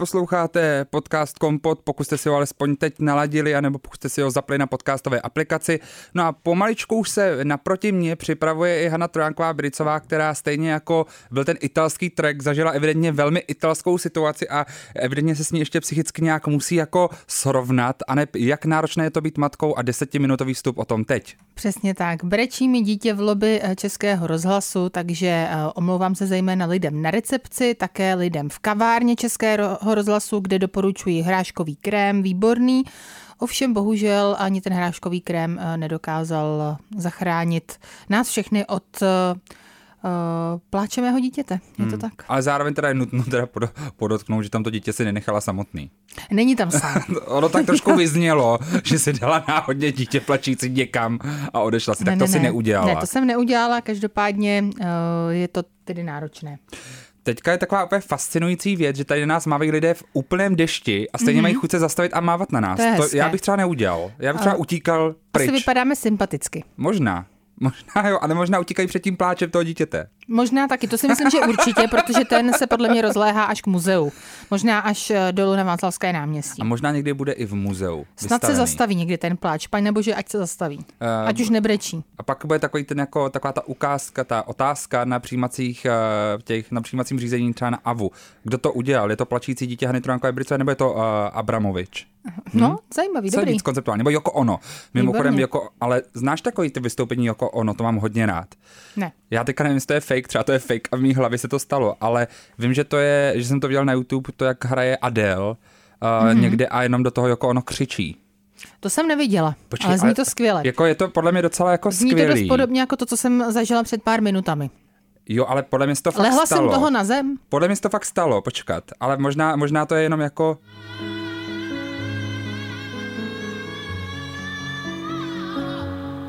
Posloucháte podcast Kompot, pokud jste si ho alespoň teď naladili, anebo pokud jste si ho zapli na podcastové aplikaci. No a pomaličku už se naproti mně připravuje i Hanna Trojánková Bricová, která stejně jako byl ten italský track, zažila evidentně velmi italskou situaci a evidentně se s ní ještě psychicky nějak musí jako srovnat. A ne, jak náročné je to být matkou a desetiminutový vstup o tom teď. Přesně tak. Brečí mi dítě v lobby eh, Českého rozhlasu, takže eh, omlouvám se zejména lidem na recepci, také lidem v kavárně Českého rozhlasu, kde doporučuji hráškový krém, výborný. Ovšem bohužel ani ten hráškový krém eh, nedokázal zachránit nás všechny od Uh, pláče mého dítěte, je to hmm. tak. Ale zároveň teda je nutno teda podotknout, že tam to dítě si nenechala samotný. Není tam sám. ono tak trošku vyznělo, že si dala náhodně dítě plačící někam a odešla si, ne, tak to ne, si ne. neudělala. Ne, to jsem neudělala, každopádně uh, je to tedy náročné. Teďka je taková úplně fascinující věc, že tady na nás mávají lidé v úplném dešti a stejně mm-hmm. mají chuť se zastavit a mávat na nás. To, to já bych třeba neudělal. Já bych třeba utíkal pryč. Asi vypadáme sympaticky. Možná. Možná jo, ale možná utíkají před tím pláčem toho dítěte. Možná taky, to si myslím, že určitě, protože ten se podle mě rozléhá až k muzeu. Možná až eh, dolů na Václavské náměstí. A možná někdy bude i v muzeu. Snad vystavený. se zastaví někdy ten pláč, paň nebo že ať se zastaví. Uh, ať už nebrečí. A pak bude takový ten jako, taková ta ukázka, ta otázka na přijímacích, uh, těch, na přijímacím řízení třeba na AVU. Kdo to udělal? Je to plačící dítě Hany Trojankové Brice, nebo je to uh, Abramovič? No, hm? zajímavý, Co dobrý. víc konceptuálně, nebo Joko Ono. Mimochodem, jako, ale znáš takový ty vystoupení jako Ono, to mám hodně rád. Ne. Já teďka nevím, jestli to je fake, třeba to je fake a v mý hlavě se to stalo, ale vím, že to je, že jsem to viděl na YouTube, to jak hraje Adele uh, mm-hmm. někde a jenom do toho jako ono křičí. To jsem neviděla, Počkej, ale zní to skvěle. Jako je to podle mě docela jako zní skvělý. Zní to dost podobně jako to, co jsem zažila před pár minutami. Jo, ale podle mě to fakt Lehla stalo. jsem toho na zem? Podle mě to fakt stalo, počkat. Ale možná, možná to je jenom jako...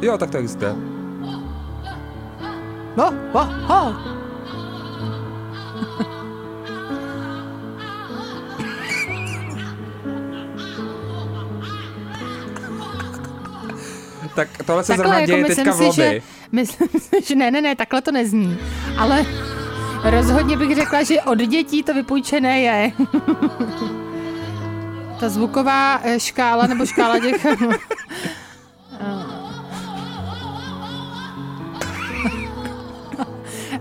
Jo, tak to existuje. No, oh, oh. tak tohle se zrovna děje jako teďka v lobby. Že, myslím si, že ne, ne, ne, takhle to nezní. Ale rozhodně bych řekla, že od dětí to vypůjčené je. Ta zvuková eh, škála nebo škála těch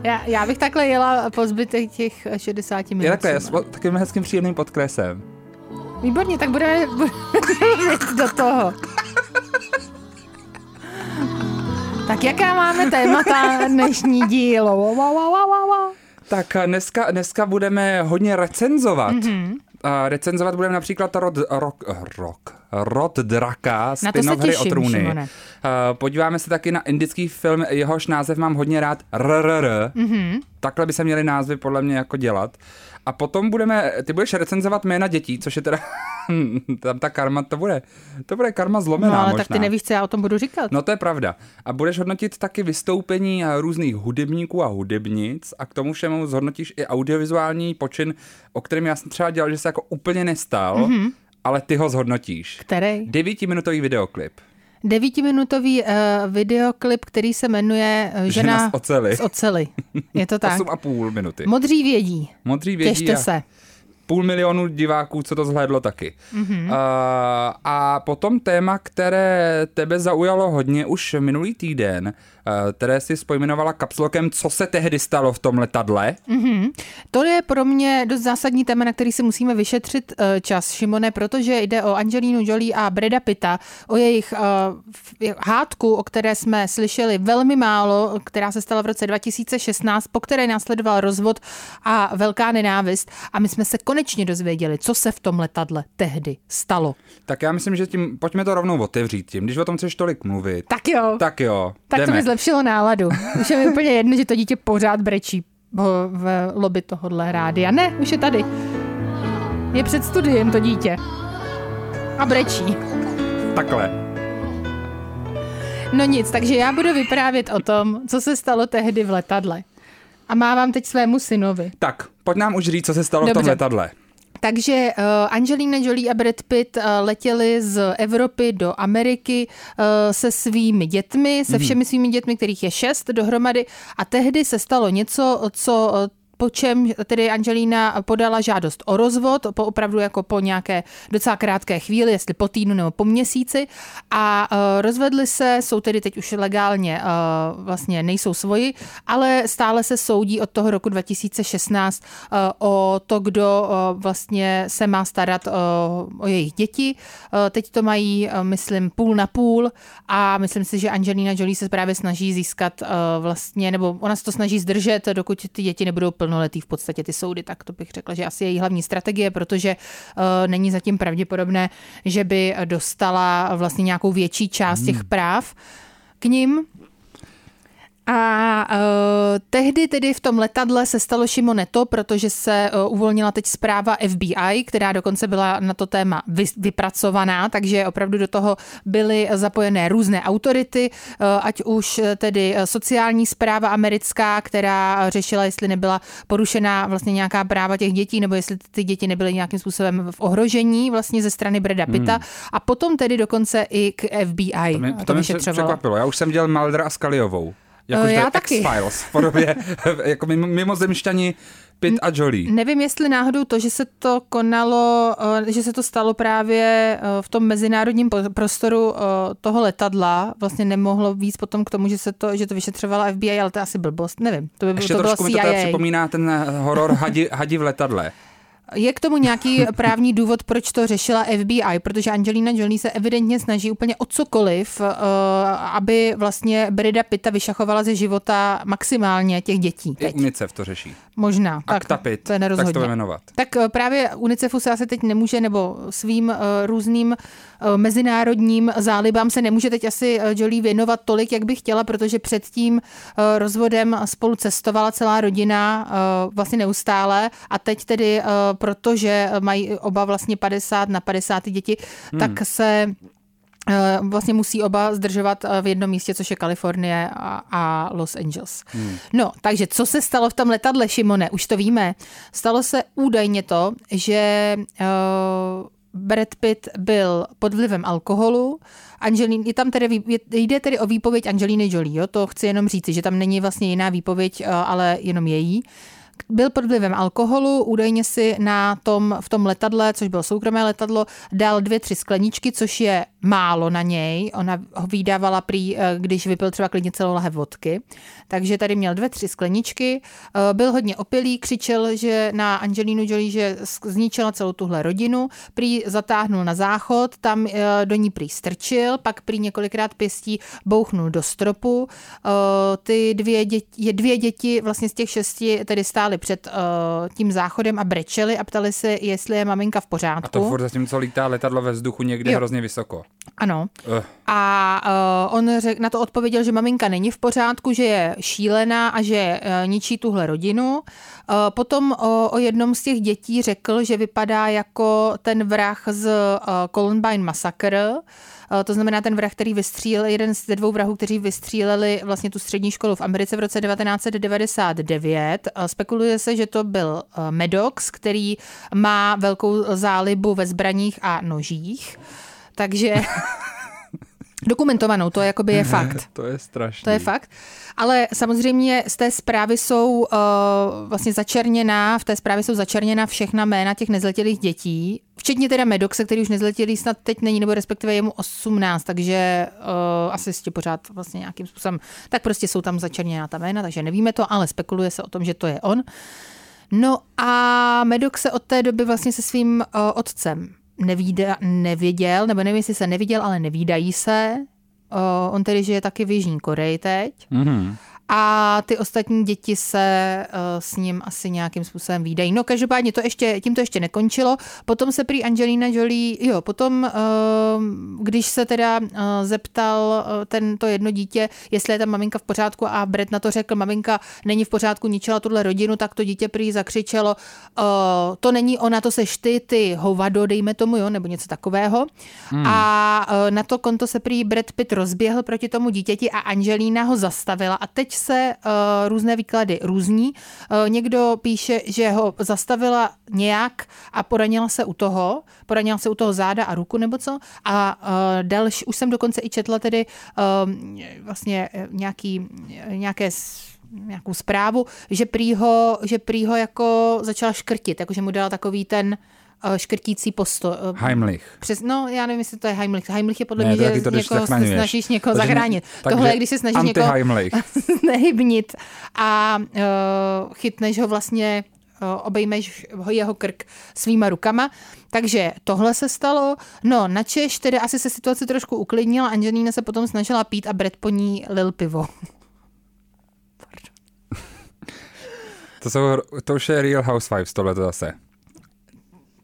Já, já bych takhle jela po zbytek těch 60 minut. Je takhle, s takovým hezkým příjemným podkresem. Výborně, tak budeme, budeme do toho. tak jaká máme témata dnešní díl? Wow, wow, wow, wow. Tak dneska, dneska budeme hodně recenzovat. Mm-hmm. Recenzovat budeme například rod, rock, rock, Rod Draka, spin-off hry o trůny. Uh, podíváme se taky na indický film, jehož název mám hodně rád, RRR. Mm-hmm. Takhle by se měly názvy podle mě jako dělat. A potom budeme, ty budeš recenzovat jména dětí, což je teda, tam ta karma, to bude, to bude karma zlomená No ale možná. tak ty nevíš, co já o tom budu říkat. No to je pravda. A budeš hodnotit taky vystoupení různých hudebníků a hudebnic a k tomu všemu zhodnotíš i audiovizuální počin, o kterém já jsem třeba dělal, že se jako úplně nestal, mm-hmm. ale ty ho zhodnotíš. Který? Devítiminutový videoklip. Devítiminutový uh, videoklip, který se jmenuje uh, Žena, Žena z ocely. Z ocely. Je to tak. Osm a půl minuty. Modří vědí. Modří vědí. Těšte a... se půl milionu diváků, co to zhlédlo taky. Mm-hmm. Uh, a potom téma, které tebe zaujalo hodně už minulý týden, uh, které si spojmenovala kapslokem, co se tehdy stalo v tom letadle. Mm-hmm. To je pro mě dost zásadní téma, na který si musíme vyšetřit uh, čas, Šimone, protože jde o Angelinu Jolie a Breda Pitta, o jejich uh, hádku, o které jsme slyšeli velmi málo, která se stala v roce 2016, po které následoval rozvod a velká nenávist. A my jsme se konečně dozvěděli, co se v tom letadle tehdy stalo. Tak já myslím, že tím, pojďme to rovnou otevřít tím, když o tom chceš tolik mluvit. Tak jo. Tak jo. Tak jdeme. to mi zlepšilo náladu. Už je mi úplně jedno, že to dítě pořád brečí v lobby tohohle rádia. Ne, už je tady. Je před studiem to dítě. A brečí. Takhle. No nic, takže já budu vyprávět o tom, co se stalo tehdy v letadle. A mávám teď svému synovi. Tak, pojď nám už říct, co se stalo Dobře. v tom letadle. Takže uh, Angelina Jolie a Brad Pitt uh, letěli z Evropy do Ameriky uh, se svými dětmi, se mhm. všemi svými dětmi, kterých je šest dohromady. A tehdy se stalo něco, co po čem tedy Angelina podala žádost o rozvod, po opravdu jako po nějaké docela krátké chvíli, jestli po týdnu nebo po měsíci a uh, rozvedli se, jsou tedy teď už legálně, uh, vlastně nejsou svoji, ale stále se soudí od toho roku 2016 uh, o to, kdo vlastně se má starat o jejich děti. Teď to mají, myslím, půl na půl a myslím si, že Angelina Jolie se právě snaží získat vlastně, nebo ona se to snaží zdržet, dokud ty děti nebudou plně plnoletý v podstatě ty soudy, tak to bych řekla, že asi je její hlavní strategie, protože uh, není zatím pravděpodobné, že by dostala vlastně nějakou větší část hmm. těch práv k ním. A uh, tehdy tedy v tom letadle se stalo Šimone to, protože se uh, uvolnila teď zpráva FBI, která dokonce byla na to téma vy, vypracovaná, takže opravdu do toho byly zapojené různé autority, uh, ať už tedy sociální zpráva americká, která řešila, jestli nebyla porušená vlastně nějaká práva těch dětí, nebo jestli ty děti nebyly nějakým způsobem v ohrožení vlastně ze strany Breda Pitta hmm. a potom tedy dokonce i k FBI. To mě, to, to mě překvapilo. Já už jsem dělal Maldra a Skaliovou. Jako, Já taky. X-Files v podobě, jako mimozemšťani Pitt a Jolie. Nevím, jestli náhodou to, že se to konalo, eh, že se to stalo právě eh, v tom mezinárodním prostoru eh, toho letadla, vlastně nemohlo víc potom k tomu, že se to, že to vyšetřovala FBI, ale to je asi blbost, nevím. To by Ještě to trošku mi to připomíná ten horor hadi, hadi v letadle. Je k tomu nějaký právní důvod, proč to řešila FBI, protože Angelina Jolie se evidentně snaží úplně o cokoliv, eh, aby vlastně Brida Pitta vyšachovala ze života maximálně těch dětí. Teď. I UNICEF to řeší. Možná. Akta tak, Pitt, to je tak to jmenovat. Tak eh, právě UNICEFu se asi teď nemůže, nebo svým eh, různým mezinárodním zálibám se nemůže teď asi Jolie věnovat tolik, jak by chtěla, protože před tím rozvodem spolu cestovala celá rodina vlastně neustále a teď tedy protože mají oba vlastně 50 na 50 děti, hmm. tak se eh, vlastně musí oba zdržovat eh, v jednom místě, což je Kalifornie a, a Los Angeles. Hmm. No, takže co se stalo v tom letadle, Šimone? Už to víme. Stalo se údajně to, že uh, Brad Pitt byl pod vlivem alkoholu, Angelina, je tam tedy, jde tedy o výpověď Angeliny Jolie, jo? to chci jenom říci, že tam není vlastně jiná výpověď, ale jenom její byl pod vlivem alkoholu, údajně si na tom, v tom letadle, což bylo soukromé letadlo, dal dvě, tři skleničky, což je málo na něj. Ona ho vydávala prý, eh, když vypil třeba klidně celou lahev vodky. Takže tady měl dvě, tři skleničky. Eh, byl hodně opilý, křičel, že na Angelinu Jolie, že zničila celou tuhle rodinu. Prý zatáhnul na záchod, tam eh, do ní prý strčil, pak prý několikrát pěstí bouchnul do stropu. Ty dvě děti, dvě děti vlastně z těch šesti tedy stály před tím záchodem a brečeli a ptali se, jestli je maminka v pořádku. A to furt zatímco lítá letadlo ve vzduchu někde jo. hrozně vysoko. Ano. Uh. A uh, on řek, na to odpověděl, že maminka není v pořádku, že je šílená a že uh, ničí tuhle rodinu. Uh, potom o jednom z těch dětí řekl, že vypadá jako ten vrah z uh, Columbine Massacre. To znamená ten vrah, který vystřílel, jeden z dvou vrahů, kteří vystříleli vlastně tu střední školu v Americe v roce 1999. Uh, spekuluje se, že to byl Medox, který má velkou zálibu ve zbraních a nožích. Takže dokumentovanou, to jakoby je fakt. to je strašné. To je fakt. Ale samozřejmě z té zprávy jsou uh, vlastně začerněná, v té zprávě jsou začerněna všechna jména těch nezletilých dětí, včetně teda Medoxe, který už nezletilý snad teď není, nebo respektive je mu 18, takže uh, asi ještě pořád vlastně nějakým způsobem, tak prostě jsou tam začerněná ta jména, takže nevíme to, ale spekuluje se o tom, že to je on. No a Medox se od té doby vlastně se svým uh, otcem nevíde, neviděl, nebo nevím, jestli se neviděl, ale nevídají se. Uh, on tedy žije taky v Jižní Koreji teď. Mm-hmm a ty ostatní děti se uh, s ním asi nějakým způsobem výdají. No každopádně to ještě, tím to ještě nekončilo. Potom se prý Angelina Jolie, jo, potom, uh, když se teda uh, zeptal ten, to jedno dítě, jestli je ta maminka v pořádku a Brett na to řekl, maminka není v pořádku, ničila tuhle rodinu, tak to dítě prý zakřičelo, to není ona, to seš ty, ty hovado, dejme tomu, jo, nebo něco takového. Hmm. A na to konto se prý Brett Pitt rozběhl proti tomu dítěti a Angelina ho zastavila a teď se uh, různé výklady různí. Uh, někdo píše, že ho zastavila nějak a poranila se u toho, poranila se u toho záda a ruku nebo co. A uh, další, už jsem dokonce i četla tedy vlastně nějaký, nějaké nějakou zprávu, že prýho, že prýho jako začala škrtit, jakože mu dala takový ten uh, škrtící posto. Uh, Heimlich. Přes, no, já nevím, jestli to je Heimlich. Heimlich je podle ne, mě, že to, někoho se snažíš někoho takže, zachránit. Tohle je, když se snažíš někoho nehybnit a uh, chytneš ho vlastně obejmeš ho jeho krk svýma rukama. Takže tohle se stalo. No, na Češ tedy asi se situace trošku uklidnila. Angelina se potom snažila pít a Brett po ní lil pivo. To, jsou, to už je Real Housewives, tohle to zase.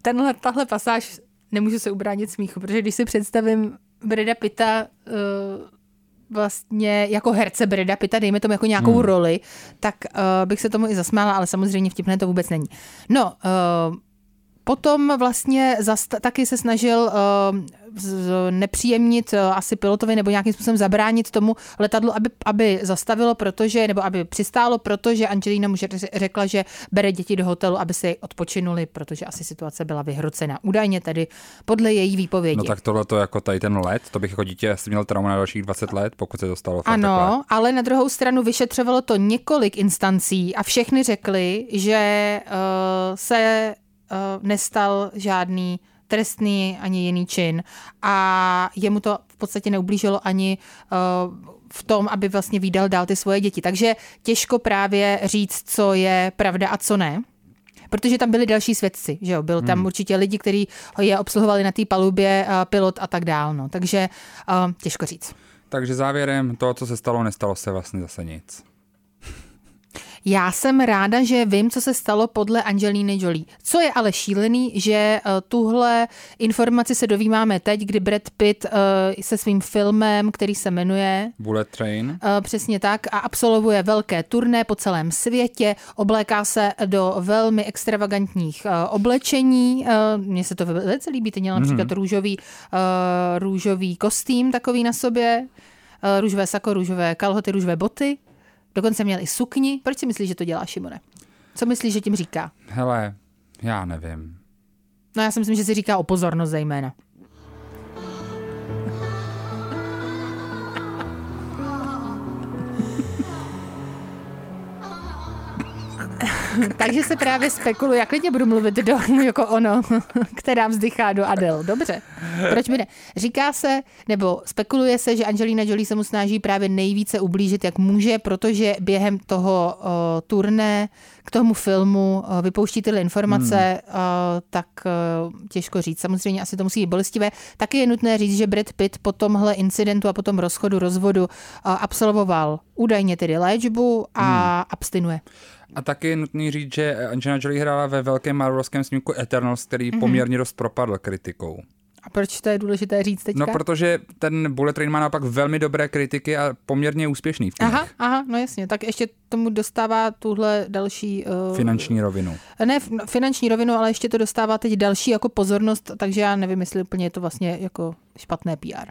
Tenhle, tahle pasáž nemůžu se ubránit smíchu, protože když si představím Breda Pitta uh, vlastně jako herce Breda Pitta, dejme tomu jako nějakou hmm. roli, tak uh, bych se tomu i zasmála, ale samozřejmě vtipné to vůbec není. No, uh, Potom vlastně zast- taky se snažil uh, nepříjemnit uh, asi pilotovi nebo nějakým způsobem zabránit tomu letadlu, aby, aby zastavilo, protože, nebo aby přistálo, protože Angelina mu řekla, že bere děti do hotelu, aby si odpočinuli, protože asi situace byla vyhrocena. Údajně tedy podle její výpovědi. No tak tohle to jako tady ten let, to bych jako dítě asi měl trauma na dalších 20 let, pokud se dostalo. Ano, takhle. ale na druhou stranu vyšetřovalo to několik instancí a všechny řekli, že uh, se nestal žádný trestný ani jiný čin a jemu to v podstatě neublížilo ani uh, v tom, aby vlastně výdal dál ty svoje děti. Takže těžko právě říct, co je pravda a co ne. Protože tam byli další svědci, že jo? Byl tam hmm. určitě lidi, kteří je obsluhovali na té palubě, uh, pilot a tak dál. No. Takže těžko říct. Takže závěrem to, co se stalo, nestalo se vlastně zase nic. Já jsem ráda, že vím, co se stalo podle Angeliny Jolie. Co je ale šílený, že eh, tuhle informaci se dovímáme teď, kdy Brad Pitt eh, se svým filmem, který se jmenuje Bullet Train. Eh, přesně tak a absolvuje velké turné po celém světě, obléká se do velmi extravagantních oblečení. Mně se to velice líbí, ty měla například mm-hmm. růžový, růžový kostým takový na sobě, růžové sako, růžové kalhoty, růžové boty. Dokonce měl i sukni. Proč si myslíš, že to dělá Šimone? Co myslíš, že tím říká? Hele, já nevím. No já si myslím, že si říká o pozornost zejména. Takže se právě spekuluje, jak klidně budu mluvit do, jako ono, která vzdychá do Adel. Dobře, proč by ne? Říká se, nebo spekuluje se, že Angelina Jolie se mu snaží právě nejvíce ublížit, jak může, protože během toho uh, turné k tomu filmu uh, vypouští tyhle informace, hmm. uh, tak uh, těžko říct. Samozřejmě asi to musí být bolestivé. Taky je nutné říct, že Brad Pitt po tomhle incidentu a po tom rozchodu, rozvodu uh, absolvoval údajně tedy léčbu a hmm. abstinuje. A taky je nutný říct, že Angelina Jolie hrála ve velkém marvelovském snímku Eternals, který mm-hmm. poměrně dost propadl kritikou. A proč to je důležité říct teďka? No, protože ten Bullet Train má naopak velmi dobré kritiky a poměrně úspěšný v Aha, aha, no jasně. Tak ještě tomu dostává tuhle další... Uh, finanční rovinu. Ne, finanční rovinu, ale ještě to dostává teď další jako pozornost, takže já nevím, jestli úplně je to vlastně jako špatné PR.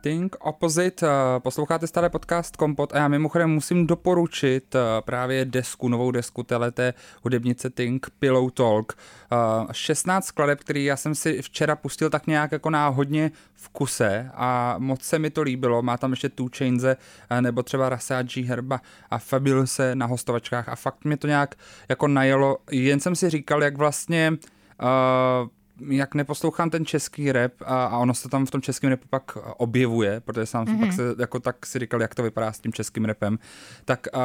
Think Opposite, eh, posloucháte starý podcast Kompot a já mimochodem musím doporučit eh, právě desku, novou desku teleté hudebnice Think Pillow Talk. 16 eh, skladeb, který já jsem si včera pustil tak nějak jako náhodně v kuse a moc se mi to líbilo. Má tam ještě Two Chainse nebo třeba Rasa G Herba a Fabulous na hostovačkách a fakt mě to nějak jako najelo. Jen jsem si říkal, jak vlastně uh, jak neposlouchám ten český rap a, a ono se tam v tom českém rapu pak objevuje, protože jsem mm-hmm. pak se, jako tak si říkal, jak to vypadá s tím českým rapem, tak uh,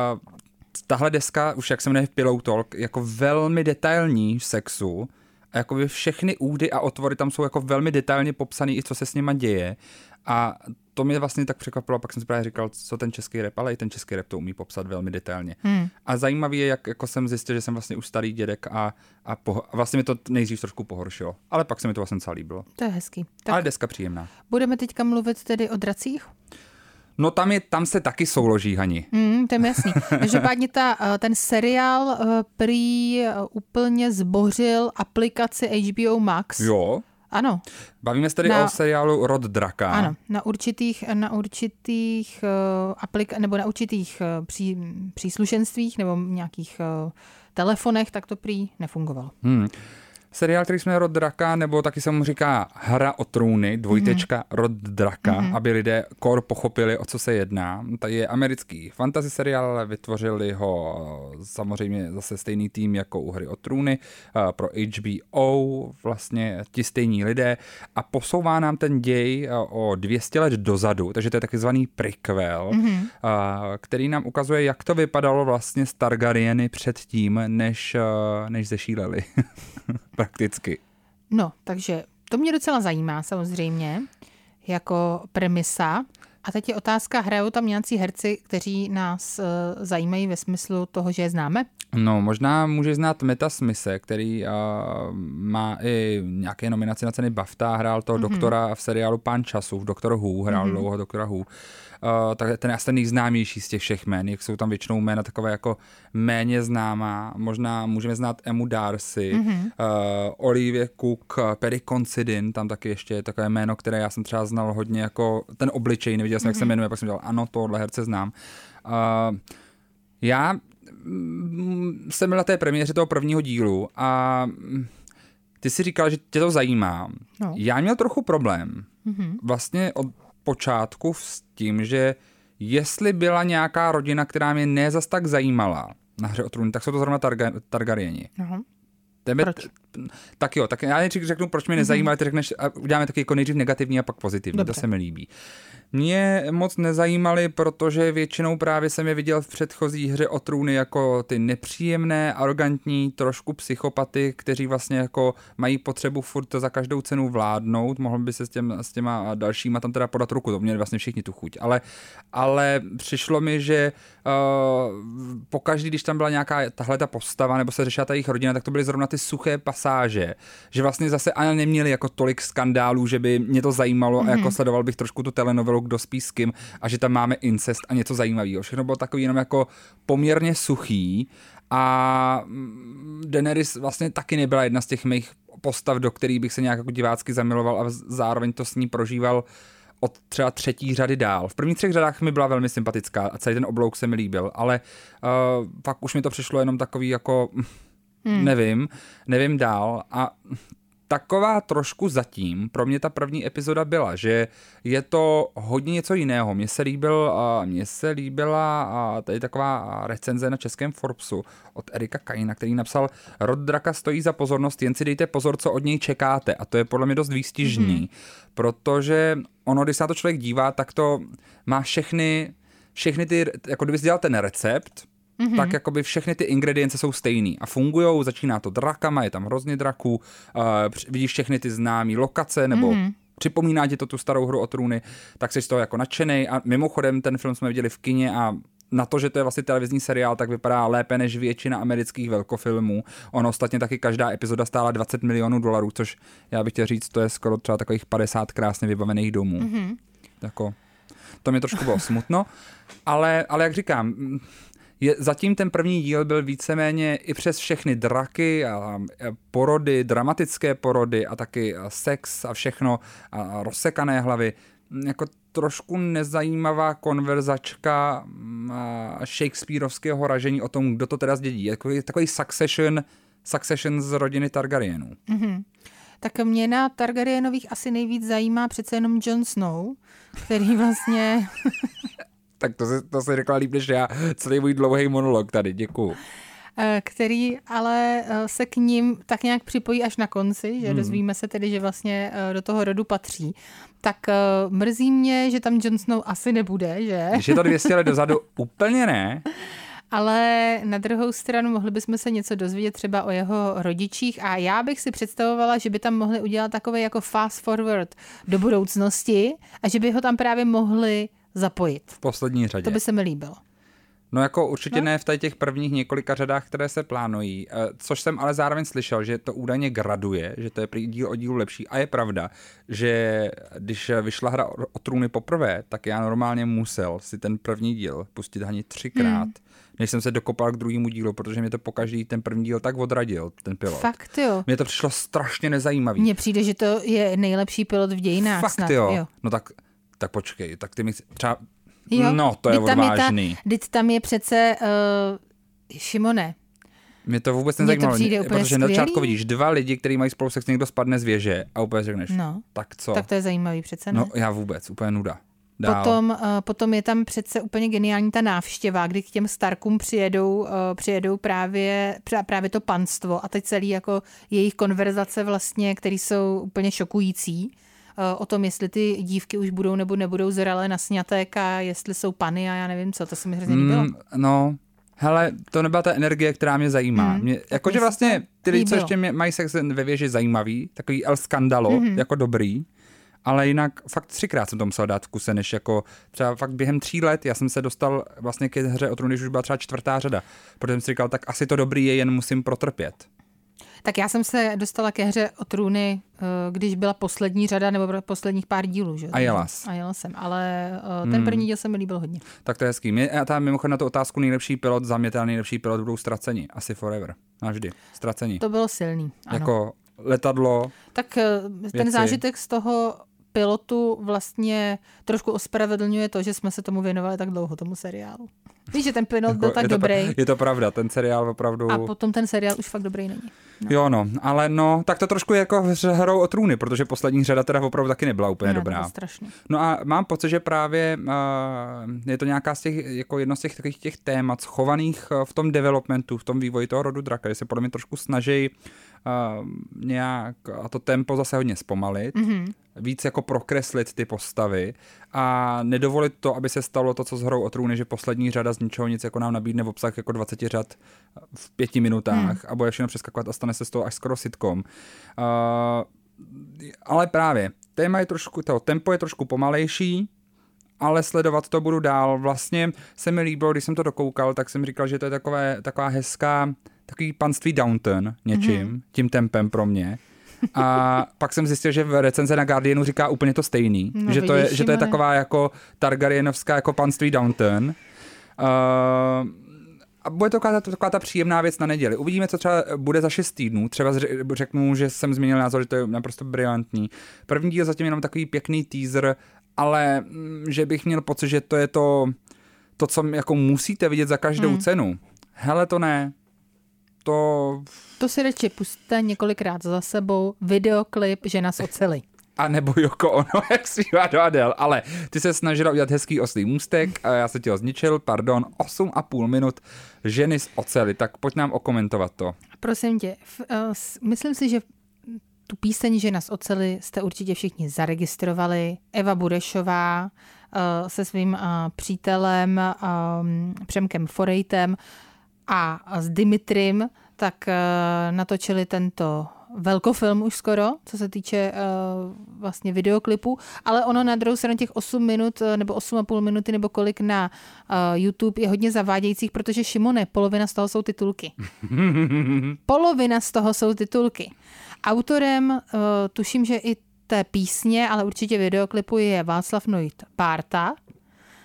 tahle deska, už jak se jmenuje Pillow Talk, jako velmi detailní v sexu, a jakoby všechny údy a otvory tam jsou jako velmi detailně popsané i co se s nima děje a to mě vlastně tak překvapilo, pak jsem si právě říkal, co ten český rap, ale i ten český rap to umí popsat velmi detailně. Hmm. A zajímavý je, jak jako jsem zjistil, že jsem vlastně už starý dědek a, a, poho- a vlastně mi to nejdřív trošku pohoršilo, ale pak se mi to vlastně celý líbilo. To je hezký. Tak ale deska příjemná. Budeme teďka mluvit tedy o dracích? No tam, je, tam se taky souloží, Hani. Mm, to je jasný. Každopádně ta, eh, ten seriál eh, prý eh, úplně zbořil aplikaci HBO Max. Jo. Ano. Bavíme se tady na, o seriálu Rod Draka. Ano, na určitých, na určitých uh, aplika- nebo na určitých uh, pří, příslušenstvích nebo nějakých uh, telefonech, tak to prý nefungovalo. Hmm seriál, který jsme Rod Draka, nebo taky se mu říká Hra o trůny, dvojtečka mm-hmm. Rod Draka, mm-hmm. aby lidé kor pochopili, o co se jedná. To je americký fantasy seriál, ale vytvořili ho samozřejmě zase stejný tým jako u Hry o trůny pro HBO, vlastně ti stejní lidé a posouvá nám ten děj o 200 let dozadu, takže to je takzvaný prequel, mm-hmm. který nám ukazuje, jak to vypadalo vlastně s Targaryeny před tím, než, než zešíleli. prakticky. No, takže to mě docela zajímá samozřejmě, jako premisa. A teď je otázka, hrajou tam nějací herci, kteří nás uh, zajímají ve smyslu toho, že je známe? No, možná může znát Meta Smise, který uh, má i nějaké nominace na ceny BAFTA, hrál toho mm-hmm. doktora v seriálu Pán času, v Doktor Who, hrál mm-hmm. dlouho Doktora Who. Uh, tak ten je asi nejznámější z těch všech jmen, jak jsou tam většinou jména takové jako méně známá, možná můžeme znát Emu Darcy, mm-hmm. uh, Olivia Cook, Perry Considine, tam taky ještě je takové jméno, které já jsem třeba znal hodně jako ten obličej, neviděl jsem, mm-hmm. jak se mhm. jmenuje, pak jsem dělal, ano, tohle herce znám. Uh, já mm, jsem byl na té premiéře toho prvního dílu a ty si říkal, že tě to zajímá. No. Já měl trochu problém. Mm-hmm. Vlastně od počátku s tím, že jestli byla nějaká rodina, která mě ne zas tak zajímala na hře o trůny, tak jsou to zrovna Targa- Targaryeni. Tebe, proč? Tak jo, tak já nejdřív řeknu, proč mě nezajímá, mm-hmm. ty řekneš a uděláme taky jako nejdřív negativní a pak pozitivní, Dobře. to se mi líbí. Mě moc nezajímaly, protože většinou právě jsem je viděl v předchozí hře o trůny jako ty nepříjemné, arrogantní, trošku psychopaty, kteří vlastně jako mají potřebu furt za každou cenu vládnout, mohl by se s, těm, s těma dalšíma tam teda podat ruku, to měli vlastně všichni tu chuť, ale, ale přišlo mi, že uh, pokaždý, když tam byla nějaká tahle ta postava, nebo se řešila ta jejich rodina, tak to byly zrovna ty suché pasáže, že vlastně zase ani neměli jako tolik skandálů, že by mě to zajímalo mm-hmm. a jako mhm. sledoval bych trošku tu telenovelu kdo spí s kým a že tam máme incest a něco zajímavého. Všechno bylo takový jenom jako poměrně suchý a mm, Daenerys vlastně taky nebyla jedna z těch mých postav, do kterých bych se nějak jako divácky zamiloval a zároveň to s ní prožíval od třeba třetí řady dál. V prvních třech řadách mi byla velmi sympatická a celý ten oblouk se mi líbil, ale uh, pak už mi to přišlo jenom takový jako, hmm. nevím, nevím dál a taková trošku zatím pro mě ta první epizoda byla, že je to hodně něco jiného. Mně se líbil, mně se líbila a tady taková recenze na českém Forbesu od Erika Kajina, který napsal Rod Draka stojí za pozornost, jen si dejte pozor, co od něj čekáte. A to je podle mě dost výstižný, mm-hmm. protože ono, když se na to člověk dívá, tak to má všechny, všechny ty, jako kdyby dělal ten recept, mm-hmm. tak jakoby všechny ty ingredience jsou stejný a fungují, začíná to drakama, je tam hrozně draků, uh, vidíš všechny ty známé lokace nebo mm-hmm. připomíná ti to tu starou hru o trůny, tak jsi z toho jako nadšený a mimochodem ten film jsme viděli v kině a na to, že to je vlastně televizní seriál, tak vypadá lépe než většina amerických velkofilmů. Ono ostatně taky každá epizoda stála 20 milionů dolarů, což já bych chtěl říct, to je skoro třeba takových 50 krásně vybavených domů. Mm-hmm. Jako, to mě trošku bylo smutno, ale, ale jak říkám, je, zatím ten první díl byl víceméně i přes všechny draky a, porody, dramatické porody a taky sex a všechno a rozsekané hlavy, jako trošku nezajímavá konverzačka Shakespeareovského ražení o tom, kdo to teda zdědí. Jako takový succession, succession z rodiny Targaryenů. Mm-hmm. Tak mě na Targaryenových asi nejvíc zajímá přece jenom Jon Snow, který vlastně tak to, se, to se řekla líp než já. Celý můj dlouhý monolog tady, děkuju eh, který ale eh, se k ním tak nějak připojí až na konci, že hmm. dozvíme se tedy, že vlastně eh, do toho rodu patří. Tak mrzí mě, že tam Jon Snow asi nebude, že? Když je to 200 let dozadu, úplně ne. Ale na druhou stranu mohli bychom se něco dozvědět třeba o jeho rodičích a já bych si představovala, že by tam mohli udělat takové jako fast forward do budoucnosti a že by ho tam právě mohli zapojit. V poslední řadě. To by se mi líbilo. No jako určitě no? ne v těch prvních několika řadách, které se plánují, eh, což jsem ale zároveň slyšel, že to údajně graduje, že to je díl o dílu lepší a je pravda, že když vyšla hra o trůny poprvé, tak já normálně musel si ten první díl pustit ani třikrát, hmm. než jsem se dokopal k druhému dílu, protože mě to pokaždý ten první díl tak odradil, ten pilot. Fakt jo. Mně to přišlo strašně nezajímavý. Mně přijde, že to je nejlepší pilot v dějinách. Fakt snad. jo. jo. No tak tak počkej, tak ty mi třeba Jo? No, to je odvážný. Je ta, teď tam je přece uh, Šimone. Mě to vůbec nezajímalo, protože na začátku vidíš dva lidi, kteří mají spolu sex, někdo spadne z věže a úplně řekneš, no, tak co? Tak to je zajímavý přece, ne? No já vůbec, úplně nuda. Dál. Potom, uh, potom je tam přece úplně geniální ta návštěva, kdy k těm Starkům přijedou, uh, přijedou právě, právě to panstvo a teď celý jako jejich konverzace vlastně, které jsou úplně šokující. Eh, o tom, jestli ty dívky už budou nebo nebudou zralé na snětek a jestli jsou pany a já nevím co, to se mi hrozně líbilo. Mm, no, hele, to nebyla ta energie, která mě zajímá. Mm, mě, jakože vlastně ty lidi, co ještě mě, mají sex ve věži zajímavý, takový El Skandalo, mm-hmm. jako dobrý, ale jinak fakt třikrát jsem to musel dát v kuse, než jako třeba fakt během tří let já jsem se dostal vlastně ke hře o trůny, když už byla třeba čtvrtá řada, protože jsem si říkal, tak asi to dobrý je, jen musím protrpět. Tak já jsem se dostala ke hře o trůny, eh, když byla poslední řada nebo posledních pár dílů. Že? A jela A jela jsem, ale eh, ten hmm. první díl se mi líbil hodně. Tak to je hezký. Mě, a tam mimochodem na tu otázku nejlepší pilot, za mě teda nejlepší pilot budou ztraceni. Asi forever. Navždy. Ztraceni. To bylo silný. Ano. Jako letadlo. Tak eh, ten věci. zážitek z toho pilotu vlastně trošku ospravedlňuje to, že jsme se tomu věnovali tak dlouho, tomu seriálu. Víš, že ten pilot jako, byl tak je to, dobrý. Je to pravda, ten seriál opravdu... A potom ten seriál už fakt dobrý není. No. Jo, no, ale no, tak to trošku je jako hrou o trůny, protože poslední řada teda opravdu taky nebyla úplně ne, dobrá. To strašný. No a mám pocit, že právě uh, je to nějaká z těch, jako jedno z těch takových těch témat schovaných v tom developmentu, v tom vývoji toho rodu draka, že se podle mě trošku snaží uh, nějak a to tempo zase hodně zpomalit, mm-hmm. víc jako prokreslit ty postavy a nedovolit to, aby se stalo to, co s hrou o trůny, že poslední řada z ničeho nic jako nám nabídne v obsah jako 20 řad v pěti minutách mm. a bude všechno přeskakovat a stane se z toho až skoro sitcom. Uh, ale právě, téma je trošku, to tempo je trošku pomalejší, ale sledovat to budu dál. Vlastně se mi líbilo, když jsem to dokoukal, tak jsem říkal, že to je takové, taková hezká takový panství Downton něčím, mm-hmm. tím tempem pro mě. A pak jsem zjistil, že v recenze na Guardianu říká úplně to stejný. No, že, to je, že to je taková jako Targaryenovská jako panství Downton. Uh, a bude to taková, taková ta příjemná věc na neděli. Uvidíme, co třeba bude za šest týdnů. Třeba řeknu, že jsem změnil názor, že to je naprosto brilantní. První díl zatím jenom takový pěkný teaser, ale mm, že bych měl pocit, že to je to, to co jako musíte vidět za každou hmm. cenu. Hele, to ne to... To si radši puste několikrát za sebou videoklip Žena z oceli. A nebo Joko Ono, jak zpívá do Adel. Ale ty se snažila udělat hezký oslý můstek a já se ti ho zničil, pardon, 8,5 minut ženy z oceli, tak pojď nám okomentovat to. Prosím tě, uh, myslím si, že tu píseň Žena z oceli jste určitě všichni zaregistrovali. Eva Burešová uh, se svým uh, přítelem um, Přemkem Forejtem a s Dimitrim, tak eh, natočili tento velkofilm už skoro, co se týče uh, vlastně videoklipu, ale ono na druhou stranu těch 8 minut eh, nebo 8,5 minuty nebo kolik na uh, YouTube je hodně zavádějících, protože Šimone, polovina z toho jsou titulky. polovina z toho jsou titulky. Autorem, uh, tuším, že i té písně, ale určitě videoklipu je Václav Nojit Párta,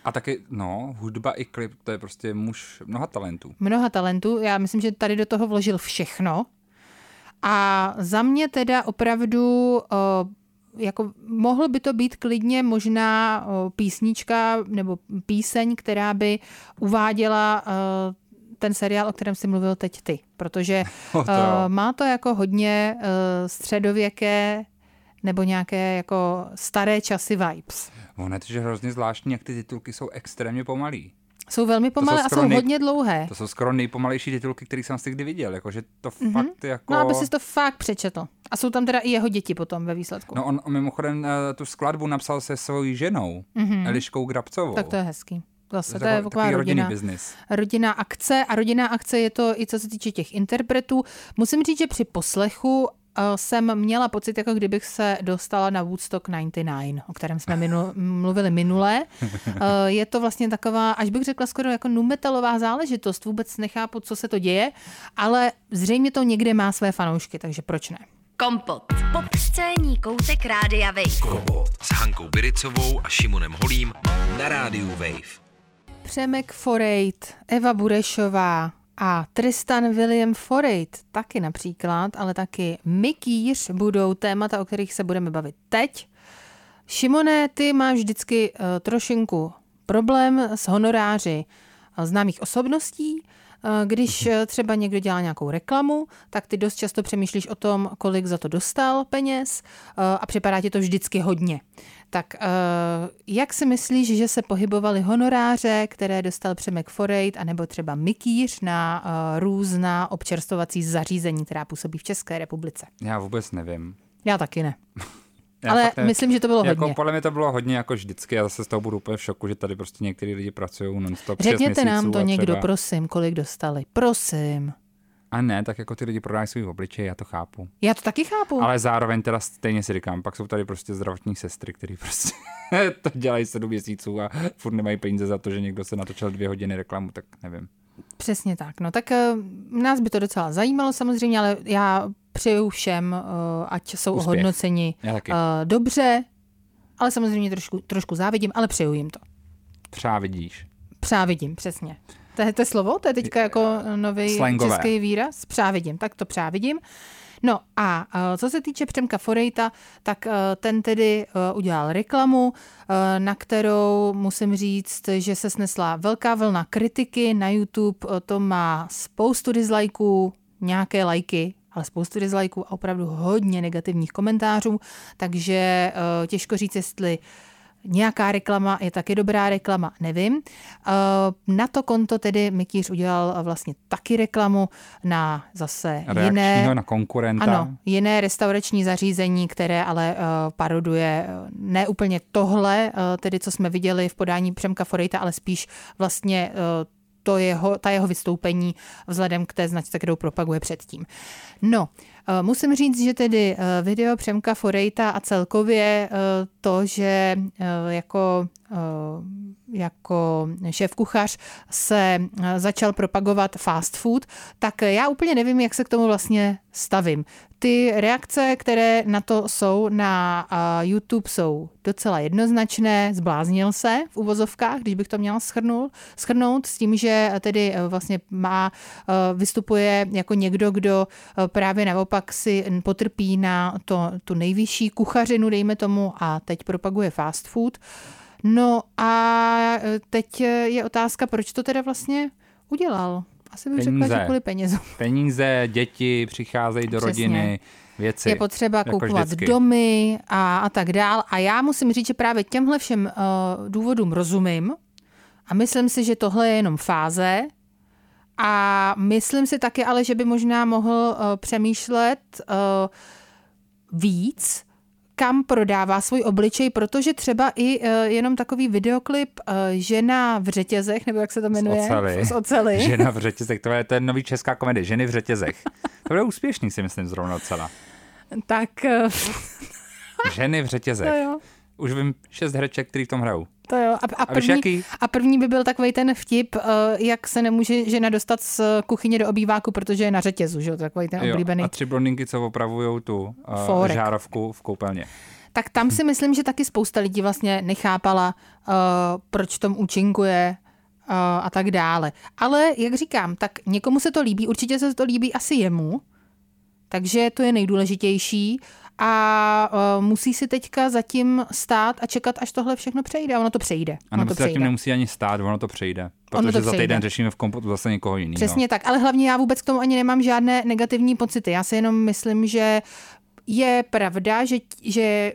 a taky, no, hudba i klip, to je prostě muž mnoha talentů. Mnoha talentů, já myslím, že tady do toho vložil všechno. A za mě teda opravdu jako mohl by to být klidně možná písnička nebo píseň, která by uváděla ten seriál, o kterém jsi mluvil teď ty, protože uh, má to jako hodně středověké nebo nějaké jako staré časy vibes. Ono je to, že hrozně zvláštní, jak ty titulky jsou extrémně pomalý. Jsou velmi pomalé jsou a jsou nej... hodně dlouhé. To jsou skoro nejpomalejší titulky, které jsem si kdy viděl. Jakože to mm-hmm. fakt jako... No, aby si to fakt přečetl. A jsou tam teda i jeho děti potom ve výsledku. No on mimochodem eh, tu skladbu napsal se svojí ženou, mm-hmm. Eliškou Grabcovou. Tak to je hezký. Zase to je taková rodina, rodina akce a rodinná akce je to i co se týče těch interpretů. Musím říct, že při poslechu jsem měla pocit, jako kdybych se dostala na Woodstock 99, o kterém jsme minul, mluvili minule. Je to vlastně taková, až bych řekla skoro jako numetalová záležitost. Vůbec nechápu, co se to děje, ale zřejmě to někde má své fanoušky, takže proč ne? Kompot. Pop scéní koutek Rádia Wave. Kompot s Hankou Biricovou a Šimonem Holím na Rádiu Wave. Přemek Forejt, Eva Burešová, a Tristan William Forrest taky například, ale taky Mikýř budou témata, o kterých se budeme bavit teď. Šimone, ty máš vždycky uh, trošinku problém s honoráři uh, známých osobností. Uh, když třeba někdo dělá nějakou reklamu, tak ty dost často přemýšlíš o tom, kolik za to dostal peněz a připadá ti to vždycky hodně. Tak uh, jak si myslíš, že se pohybovaly honoráře, které dostal Přemek Forejt, anebo třeba Mikýř na uh, různá občerstovací zařízení, která působí v České republice? Já vůbec nevím. Já taky ne. Já Ale ne, myslím, že to bylo jako hodně. Podle mě to bylo hodně jako vždycky. Já zase z toho budu úplně v šoku, že tady prostě někteří lidi pracují non-stop Řekněte nám to někdo, třeba... prosím, kolik dostali. Prosím. A ne, tak jako ty lidi prodají svůj obličej, já to chápu. Já to taky chápu. Ale zároveň teda stejně si říkám, pak jsou tady prostě zdravotní sestry, který prostě to dělají sedm měsíců a furt nemají peníze za to, že někdo se natočil dvě hodiny reklamu, tak nevím. Přesně tak. No tak uh, nás by to docela zajímalo samozřejmě, ale já přeju všem, uh, ať jsou Úspěch. ohodnoceni uh, dobře, ale samozřejmě trošku, trošku závidím, ale přeju jim to. Přávidíš. Přávidím, přesně. To je to slovo? To je teďka jako nový český výraz? Přávidím, tak to přávidím. No a co se týče Přemka Forejta, tak ten tedy udělal reklamu, na kterou musím říct, že se snesla velká vlna kritiky. Na YouTube to má spoustu dislikeů, nějaké lajky, ale spoustu dislikeů a opravdu hodně negativních komentářů, takže těžko říct, jestli Nějaká reklama je taky dobrá reklama, nevím. Eh, na to konto tedy Mikýř udělal vlastně taky reklamu na zase jiné... na konkurenta. Ano, jiné restaurační zařízení, které ale eh, paroduje eh, ne úplně tohle, tedy co jsme viděli v podání Přemka Forejta, ale spíš vlastně to jeho, ta jeho vystoupení vzhledem k té značce, kterou propaguje předtím. No, musím říct, že tedy eh, video Přemka Forejta a celkově eh, to, že jako jako šéf kuchař se začal propagovat fast food, tak já úplně nevím, jak se k tomu vlastně stavím. Ty reakce, které na to jsou na YouTube, jsou docela jednoznačné. Zbláznil se v uvozovkách, když bych to měla schrnout, schrnout s tím, že tedy vlastně má, vystupuje jako někdo, kdo právě naopak si potrpí na to, tu nejvyšší kuchařinu, dejme tomu, a teď propaguje fast food. No a teď je otázka, proč to teda vlastně udělal. Asi bych peníze. řekla, že kvůli penězům. Peníze, děti přicházejí do Přesně. rodiny, věci. Je potřeba jako kupovat vždycky. domy a, a tak dál. A já musím říct, že právě těmhle všem uh, důvodům rozumím a myslím si, že tohle je jenom fáze, a myslím si taky ale, že by možná mohl uh, přemýšlet uh, víc, kam prodává svůj obličej, protože třeba i uh, jenom takový videoklip uh, Žena v řetězech, nebo jak se to jmenuje? Z oceli. Z oceli. Žena v řetězech, to je ten nový česká komedie, Ženy v řetězech. To bude úspěšný, si myslím, zrovna docela. Tak... Uh... Ženy v řetězech. No jo. Už vím šest hereček, který v tom hrajou. To jo. A, a, první, a první by byl takový ten vtip, uh, jak se nemůže žena dostat z kuchyně do obýváku, protože je na řetězu, že jo? Takový ten jo, oblíbený. A tři blondinky, co opravují tu uh, žárovku v koupelně. Tak tam si myslím, že taky spousta lidí vlastně nechápala, uh, proč tom účinkuje uh, a tak dále. Ale jak říkám, tak někomu se to líbí, určitě se to líbí asi jemu, takže to je nejdůležitější a uh, musí si teďka zatím stát a čekat, až tohle všechno přejde. A ono to přejde. A ono to přejde. zatím nemusí ani stát, ono to přejde. Protože ono to za týden řešíme v kompotu zase někoho jiného. Přesně tak, ale hlavně já vůbec k tomu ani nemám žádné negativní pocity. Já si jenom myslím, že je pravda, že, že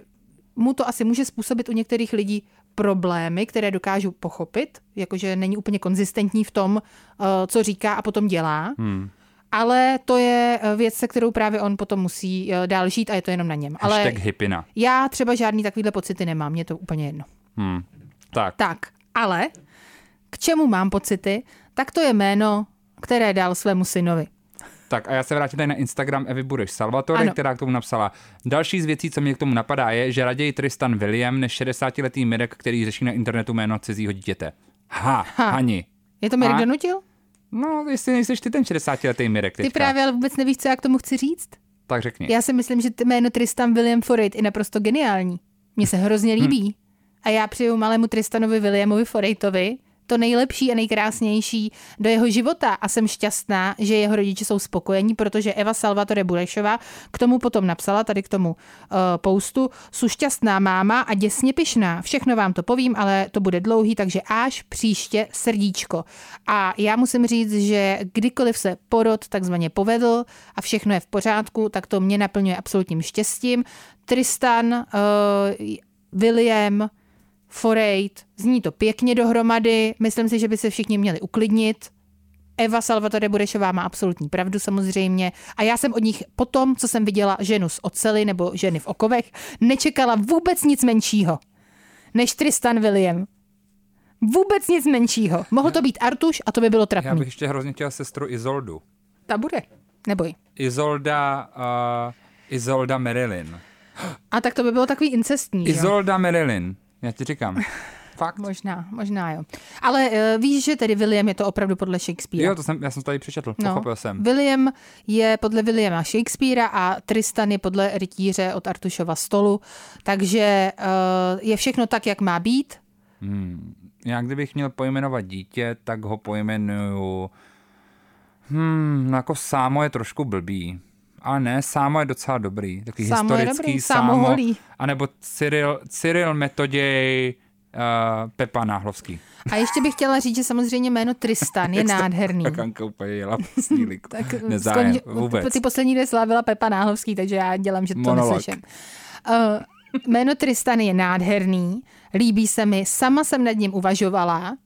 mu to asi může způsobit u některých lidí problémy, které dokážu pochopit, jakože není úplně konzistentní v tom, uh, co říká a potom dělá. Hmm ale to je eh, věc, se kterou právě on potom musí eh, dál žít a je to jenom na něm. Ale hypina. já třeba žádný takovýhle pocity nemám, mě to úplně jedno. Hmm. Tak. Tak, ale k čemu mám pocity, tak to je jméno, které dal svému synovi. Tak a já se vrátím tady na Instagram Evy Budeš Salvatore, ano. která k tomu napsala. Další z věcí, co mě k tomu napadá, je, že raději Tristan William než 60-letý Mirek, který řeší na internetu jméno cizího dítěte. Ha, ha. Hani. Je to Mirek donutil? No, jestli nejsi ty ten 60-letý Mirek teďka. Ty právě ale vůbec nevíš, co já k tomu chci říct. Tak řekni. Já si myslím, že jméno Tristan William Forrest je naprosto geniální. Mně se hrozně líbí. Hmm. A já přeju malému Tristanovi Williamovi Forrejtovi, to nejlepší a nejkrásnější do jeho života a jsem šťastná, že jeho rodiče jsou spokojení, protože Eva Salvatore Burešová k tomu potom napsala, tady k tomu uh, postu, jsou šťastná máma a děsně pyšná. Všechno vám to povím, ale to bude dlouhý, takže až příště srdíčko. A já musím říct, že kdykoliv se porod takzvaně povedl a všechno je v pořádku, tak to mě naplňuje absolutním štěstím. Tristan, uh, William, Forejt, zní to pěkně dohromady, myslím si, že by se všichni měli uklidnit. Eva Salvatore Burešová má absolutní pravdu samozřejmě a já jsem od nich potom, co jsem viděla ženu z ocely nebo ženy v okovech, nečekala vůbec nic menšího než Tristan William. Vůbec nic menšího. Mohl to být Artuš a to by bylo trapný. Já bych ještě hrozně chtěla sestru Izoldu. Ta bude, neboj. Izolda, uh, Izolda Marilyn. A tak to by bylo takový incestní. Izolda jo? Marilyn. Já ti říkám. Fakt? Možná, možná jo. Ale uh, víš, že tedy William je to opravdu podle Shakespearea. Jo, to jsem, já jsem to tady přečetl, no. pochopil jsem. William je podle Williama Shakespearea a Tristan je podle rytíře od Artušova stolu, takže uh, je všechno tak, jak má být. Hmm. Já kdybych měl pojmenovat dítě, tak ho pojmenuju... Hmm, no jako Sámo je trošku blbý. A ne, Sámo je docela dobrý. Takový Sámo historický je dobrý, Sámo. Sámo holí. A nebo Cyril, Cyril Metoděj, uh, Pepa Náhlovský. A ještě bych chtěla říct, že samozřejmě jméno Tristan je nádherný. Tak Anka úplně jela tak Nezájem, skonč, vůbec. Ty poslední dvě slávila Pepa Náhlovský, takže já dělám, že to Monolog. neslyším. Uh, jméno Tristan je nádherný, líbí se mi, sama jsem nad ním uvažovala,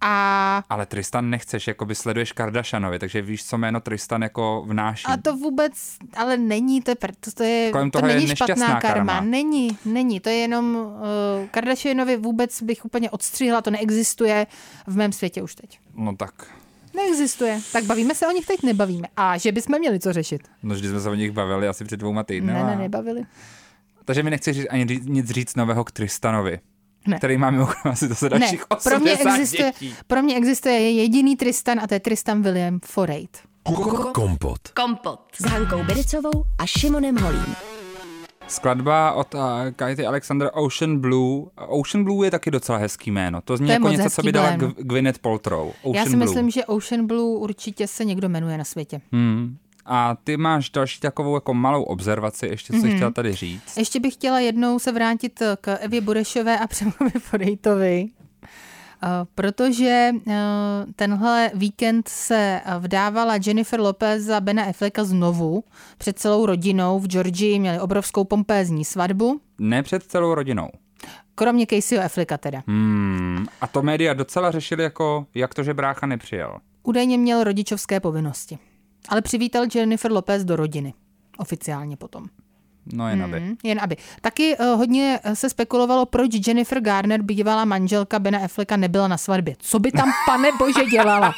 a... Ale Tristan nechceš, jako by sleduješ Kardashanovi, takže víš, co jméno Tristan jako vnáší. A to vůbec, ale není, to je, to, to je, Kolem to není je špatná karma. karma. Není, není, to je jenom, uh, Kardashanovi vůbec bych úplně odstřihla, to neexistuje v mém světě už teď. No tak. Neexistuje. Tak bavíme se o nich teď? Nebavíme. A že bychom měli co řešit. No, že jsme se o nich bavili asi před dvouma týdny. Ne, ne, nebavili. Takže mi nechceš říct ani nic říct nového k Tristanovi. Ne. který má mimochodem asi zase dalších ne. pro mě existuje, dětí. Pro mě existuje jediný Tristan a to je Tristan William Forate. Kompot. Kompot s Hankou Bericovou a Šimonem Holím. Skladba od uh, Katy Alexander Ocean Blue. Ocean Blue je taky docela hezký jméno. To zní to jako něco, co by dala Gwyneth Paltrow. Ocean Já si Blue. myslím, že Ocean Blue určitě se někdo jmenuje na světě. Hmm. A ty máš další takovou jako malou observaci, ještě co mm-hmm. chtěla tady říct. Ještě bych chtěla jednou se vrátit k Evě Burešové a Přemovi Forejtovi. Eh, protože eh, tenhle víkend se vdávala Jennifer Lopez za Bena Afflecka znovu před celou rodinou v Georgii, měli obrovskou pompézní svatbu. Ne před celou rodinou. Kromě Caseyho Afflecka teda. Hmm, a to média docela řešili jako, jak to, že brácha nepřijel. Údajně měl rodičovské povinnosti. Ale přivítal Jennifer Lopez do rodiny. Oficiálně potom. No jen aby. Hmm, jen aby. Taky uh, hodně eh, se spekulovalo, proč Jennifer Garner, bývalá manželka Bena Afflecka, nebyla na svatbě. Co by tam, pane bože, dělala?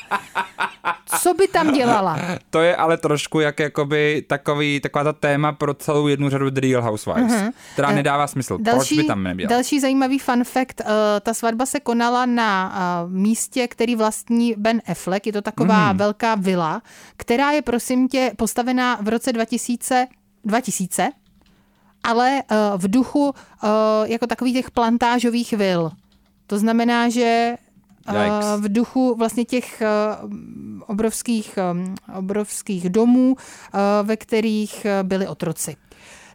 Co by tam dělala? To je ale trošku jak jakoby takový, taková ta téma pro celou jednu řadu The Real Housewives, uh-huh. která nedává smysl. Další, proč by tam nebyla? Další zajímavý fun fact, uh, ta svatba se konala na uh, místě, který vlastní Ben Affleck. Je to taková uh-huh. velká vila, která je prosím tě postavená v roce 2000, 2000 ale uh, v duchu uh, jako takových těch plantážových vil. To znamená, že uh, v duchu vlastně těch obrovských, obrovských domů, ve kterých byli otroci.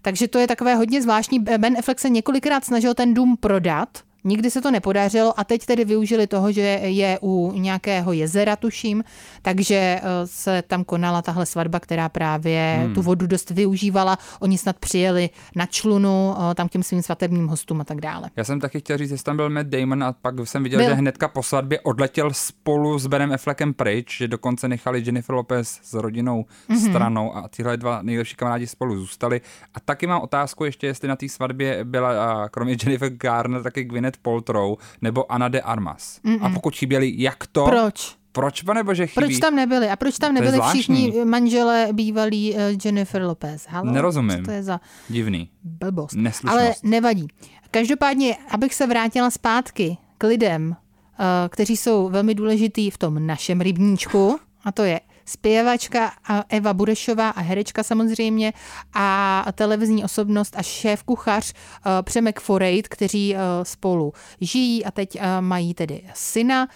Takže to je takové hodně zvláštní. Ben Affleck se několikrát snažil ten dům prodat, Nikdy se to nepodařilo a teď tedy využili toho, že je u nějakého jezera, tuším, takže eh, se tam konala tahle svatba, která právě hmm. tu vodu dost využívala. Oni snad přijeli na člunu eh, tam k těm svým svatebním hostům a tak dále. Já jsem taky chtěl říct, že tam byl Matt Damon a pak jsem viděl, byl. že hnedka po svatbě odletěl spolu s Benem Affleckem pryč, že dokonce nechali Jennifer Lopez s rodinou mm-hmm. stranou a tyhle dva nejlepší kamarádi spolu zůstali. A taky mám otázku ještě, jestli na té svatbě byla kromě Jennifer Garner taky Gwyneth Paltrow nebo Ana de Armas. Mm-mm. A pokud chyběli, jak to? Proč? Proč, pane bože, chybí? Proč tam nebyli? A proč tam nebyli všichni manželé bývalí uh, Jennifer Lopez? Halo? Nerozumím. Co to je za Divný. Blbost. Neslušnost. Ale nevadí. Každopádně, abych se vrátila zpátky k lidem, uh, kteří jsou velmi důležitý v tom našem rybníčku, a to je zpěvačka Eva Burešová a herečka samozřejmě a televizní osobnost a šéf kuchař eh, Přemek Forejt, kteří eh, spolu žijí a teď eh, mají tedy syna,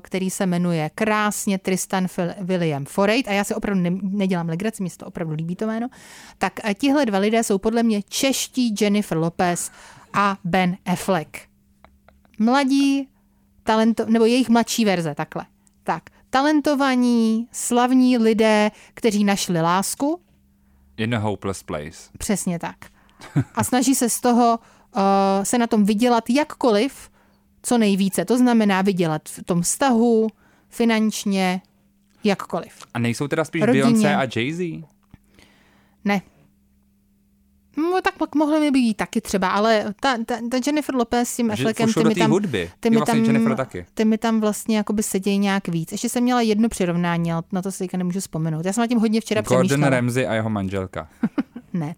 který se jmenuje krásně Tristan William Forejt a já si opravdu nedělám legraci, mi se to opravdu líbí to jméno, tak tihle dva lidé jsou podle mě čeští Jennifer Lopez a Ben Affleck. Mladí, talento, nebo jejich mladší verze, takhle. Tak, talentovaní, slavní lidé, kteří našli lásku. In a hopeless place. Přesně tak. A snaží se z toho uh, se na tom vydělat jakkoliv, co nejvíce. To znamená vydělat v tom vztahu, finančně, jakkoliv. A nejsou teda spíš Rodině. Beyoncé a Jay-Z? Ne. No, tak pak mohly by být taky třeba, ale ta, ta, ta Jennifer Lopez s tím Affleckem, ty mi tam, hudby. Ty mi vlastně tam, Jennifer taky. ty mi tam vlastně jakoby sedějí nějak víc. Ještě jsem měla jedno přirovnání, ale na to si teďka nemůžu vzpomenout. Já jsem na tím hodně včera Gordon přemýšlela. Ramsay a jeho manželka. ne.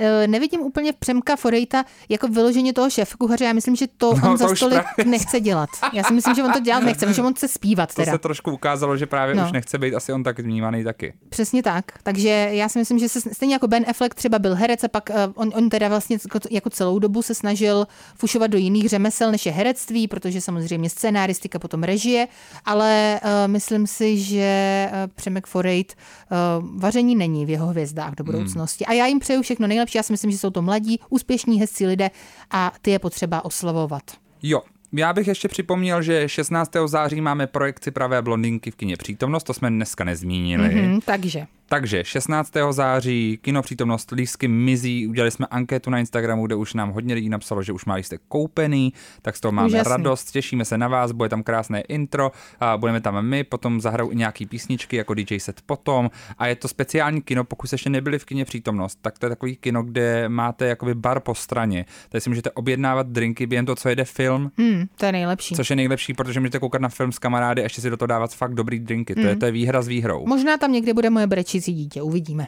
Eh, nevidím úplně Přemka Forejta jako vyloženě toho šéf kuchaře. Já myslím, že to no, on to za stolik právě... nechce dělat. Já si myslím, že on to dělat nechce, že on chce zpívat. Teda. To se trošku ukázalo, že právě no. už nechce být asi on tak vnímaný taky. Přesně tak. Takže já si myslím, že se stejně jako Ben Affleck třeba byl herec a pak uh, on, on teda vlastně jako celou dobu se snažil fušovat do jiných řemesel než je herectví, protože samozřejmě scénáristika, potom režie, ale uh, myslím si, že Přemek Forejt uh, vaření není v jeho hvězdách do hmm. budoucnosti. Hmm. A já jim přeju všechno nejlepší. Já si myslím, že jsou to mladí, úspěšní, hezcí lidé a ty je potřeba oslavovat. Jo, já bych ještě připomněl, že 16. září máme projekci Pravé blondinky v kině Přítomnost, to jsme dneska nezmínili. Mm-hmm, takže. Takže 16. září kinopřítomnost lístky mizí, udělali jsme anketu na Instagramu, kde už nám hodně lidí napsalo, že už má lístek koupený, tak z toho máme Úžasný. radost, těšíme se na vás, bude tam krásné intro, a budeme tam my, potom zahrajou i nějaký písničky jako DJ set potom a je to speciální kino, pokud jste ještě nebyli v kině přítomnost, tak to je takový kino, kde máte jakoby bar po straně, tady si můžete objednávat drinky během toho, co jede film. Hmm, to je nejlepší. Což je nejlepší, protože můžete koukat na film s kamarády a ještě si do toho dávat fakt dobrý drinky, hmm. to, je, hmm. to je výhra s výhrou. Možná tam někde bude moje brečí cvičící dítě, uvidíme.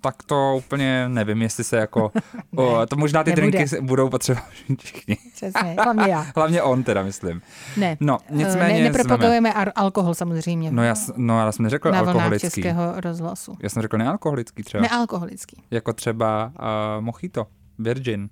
Tak to úplně nevím, jestli se jako... ne, o, to možná ty nebude. drinky budou potřeba všichni. Přesně, hlavně já. hlavně on teda, myslím. Ne, no, nicméně ne, nepropagujeme ar- alkohol samozřejmě. No já, no, já jsem neřekl Na alkoholický. českého rozhlasu. Já jsem řekl nealkoholický třeba. Nealkoholický. Jako třeba uh, mojito, virgin.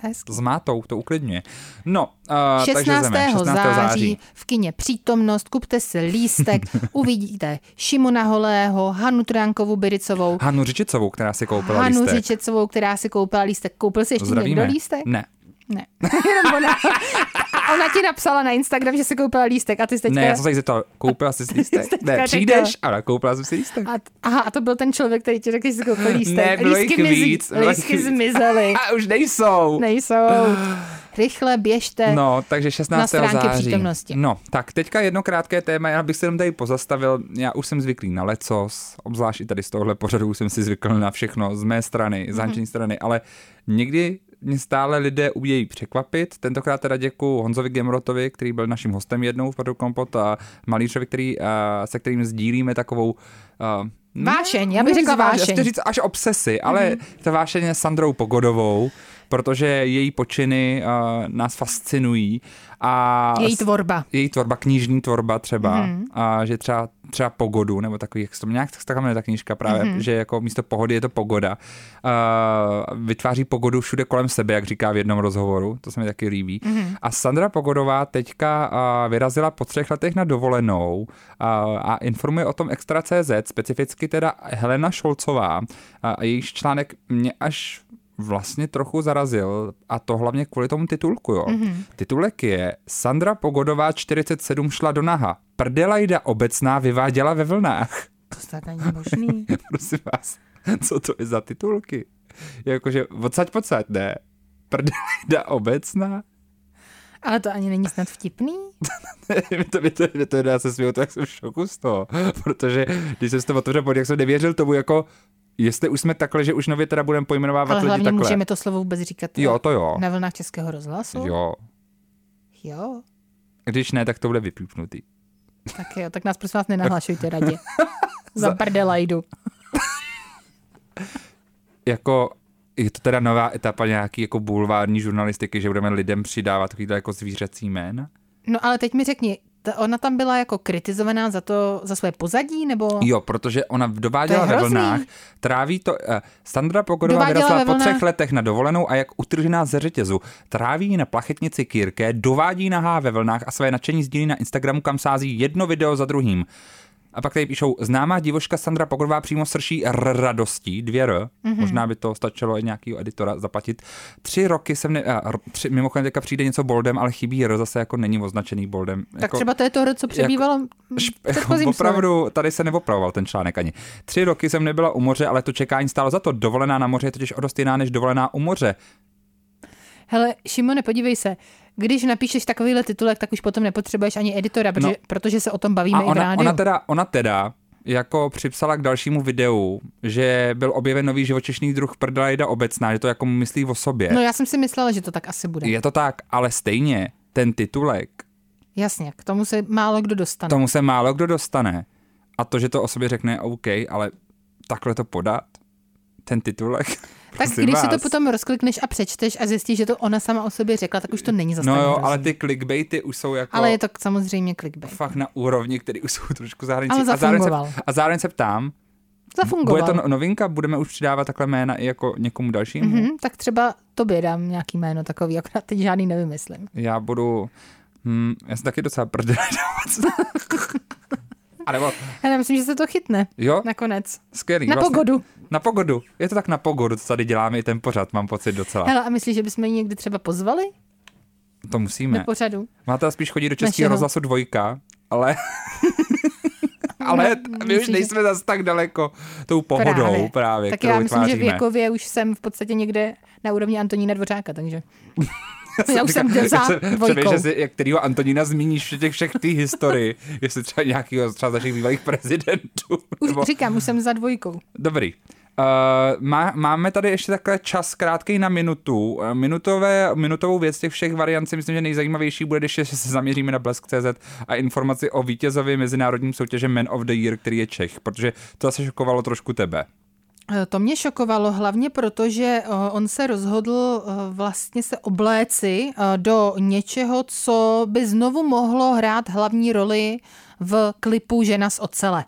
Hezky. S mátou, to uklidňuje. No, uh, 16. takže jdeme. 16. září, září v kině Přítomnost, kupte si lístek, uvidíte Šimona Holého, Hanu Tránkovou Biricovou. Hanu Řičicovou, která si koupila Hanu lístek. Hanu Řičicovou, která si koupila lístek. Koupil si ještě Zdravíme. někdo lístek? Ne. Ne. Jenom ona. A ona ti napsala na Instagram, že si koupila lístek a ty jsi teďka... Ne, já jsem se zeptal, koupila jsi lístek? ne, přijdeš, ale koupila jsem si lístek. A, aha, a to byl ten člověk, který ti řekl, že jsi koupil lístek. Ne, bylo lístky jich víc. Lístky zmizely. A už nejsou. Nejsou. Rychle běžte No, takže 16. na září. přítomnosti. No, tak teďka jedno krátké téma, já bych se jenom tady pozastavil. Já už jsem zvyklý na lecos, obzvlášť i tady z tohohle pořadu jsem si zvykl na všechno z mé strany, z mm-hmm. strany, ale někdy mě stále lidé umějí překvapit. Tentokrát teda děkuji Honzovi Gemrotovi, který byl naším hostem jednou v Padu Kompot a Malířovi, který, se kterým sdílíme takovou uh, Vášeň, já bych řekla vášeň. Říct až obsesy, ale mm-hmm. ta vášeň je Sandrou Pogodovou, protože její počiny uh, nás fascinují. A její tvorba. Její tvorba, knižní tvorba třeba, mm. a že třeba, třeba pogodu, nebo takový, jak se to nějak tak ta knížka právě, mm. že jako místo pohody je to pogoda. Uh, vytváří pogodu všude kolem sebe, jak říká v jednom rozhovoru, to se mi taky líbí. Mm. A Sandra Pogodová teďka uh, vyrazila po třech letech na dovolenou uh, a informuje o tom Extra.cz, specificky teda Helena Šolcová a jejíž článek mě až vlastně trochu zarazil a to hlavně kvůli tomu titulku, jo. Mm-hmm. Titulek je Sandra Pogodová 47 šla do naha. Prdelajda obecná vyváděla ve vlnách. To snad není možný. Prosím vás, co to je za titulky? Jakože odsaď pocať, ne? Prdelajda obecná? Ale to ani není snad vtipný? mě to, mě to, mě to, já se směju, tak jsem v šoku z toho, protože když jsem to otevřel, jak jsem nevěřil tomu jako Jestli už jsme takhle, že už nově teda budeme pojmenovávat Ale lidi hlavně takhle. můžeme to slovo vůbec říkat jo, to jo. na vlnách Českého rozhlasu? Jo. Jo. Když ne, tak to bude vypípnutý. Tak jo, tak nás prosím vás nenahlašujte radě. Za prdela jdu. jako je to teda nová etapa nějaký jako bulvární žurnalistiky, že budeme lidem přidávat takovýhle jako zvířecí jména? No ale teď mi řekni, ta, ona tam byla jako kritizovaná za to, za své pozadí, nebo? Jo, protože ona dováděla ve vlnách, tráví to, uh, Sandra Pogodová vyrostla po třech letech na dovolenou a jak utržená ze řetězu, tráví na plachetnici Kýrke, dovádí nahá ve vlnách a své nadšení sdílí na Instagramu, kam sází jedno video za druhým. A pak tady píšou, známá divoška Sandra Pogodová přímo srší r radostí, dvě r, mm-hmm. možná by to stačilo i nějakého editora zaplatit. Tři roky jsem, ne, a, tři, mimochodem teďka přijde něco boldem, ale chybí r, zase jako není označený boldem. Tak jako, třeba to je to r, co přebývalo jako, jako Opravdu, tady se neopravoval ten článek ani. Tři roky jsem nebyla u moře, ale to čekání stálo za to. Dovolená na moře je totiž o dost jiná než dovolená u moře. Hele, Šimone, podívej se, když napíšeš takovýhle titulek, tak už potom nepotřebuješ ani editora, protože, no. protože se o tom bavíme a ona, i v rádiu. Ona teda, ona teda jako připsala k dalšímu videu, že byl objeven nový živočišný druh prdelajda obecná, že to jako myslí o sobě. No já jsem si myslela, že to tak asi bude. Je to tak, ale stejně ten titulek. Jasně, k tomu se málo kdo dostane. Tomu se málo kdo dostane. A to, že to o sobě řekne OK, ale takhle to podat, ten titulek. Tak když vás. si to potom rozklikneš a přečteš a zjistíš, že to ona sama o sobě řekla, tak už to není zase No jo, ale ty clickbaity už jsou jako... Ale je to samozřejmě clickbait. Fakt na úrovni, který už jsou trošku zahraniční. Ale a zároveň, se, a zároveň se ptám, Zafungoval. Bude to no- novinka? Budeme už přidávat takhle jména i jako někomu dalšímu? Mm-hmm, tak třeba tobě dám nějaký jméno takový, akorát teď žádný nevymyslím. Já budu... Hm, já jsem taky docela prdele A nebo... Já myslím, že se to chytne. Jo? Nakonec. Skvělý. Na vlastně, pogodu. Na pogodu. Je to tak na pogodu, co tady děláme i ten pořad, mám pocit docela. Hele, a myslíš, že bychom ji někdy třeba pozvali? To musíme. Do pořadu. Máte spíš chodit do Českého rozhlasu dvojka, ale... ale no, my už nejsme že... zase tak daleko tou pohodou právě. právě Tak já myslím, vytváříme. že věkově už jsem v podstatě někde na úrovni Antonína Dvořáka, takže... Já už jsem za dvojkou. jak kterýho Antonína zmíníš v těch všech té historii, jestli třeba nějakého třeba z našich bývalých prezidentů. Už nebo... říkám, už jsem za dvojkou. Dobrý. Uh, má, máme tady ještě takhle čas krátký na minutu. Uh, minutové, minutovou věc těch všech variant si myslím, že nejzajímavější bude, když se zaměříme na Blesk.cz a informaci o vítězovi mezinárodním soutěže Man of the Year, který je Čech, protože to asi šokovalo trošku tebe. Eh, to mě šokovalo hlavně proto, že eh, on se rozhodl eh, vlastně se obléci do něčeho, co by znovu mohlo hrát hlavní roli v klipu Žena z ocele.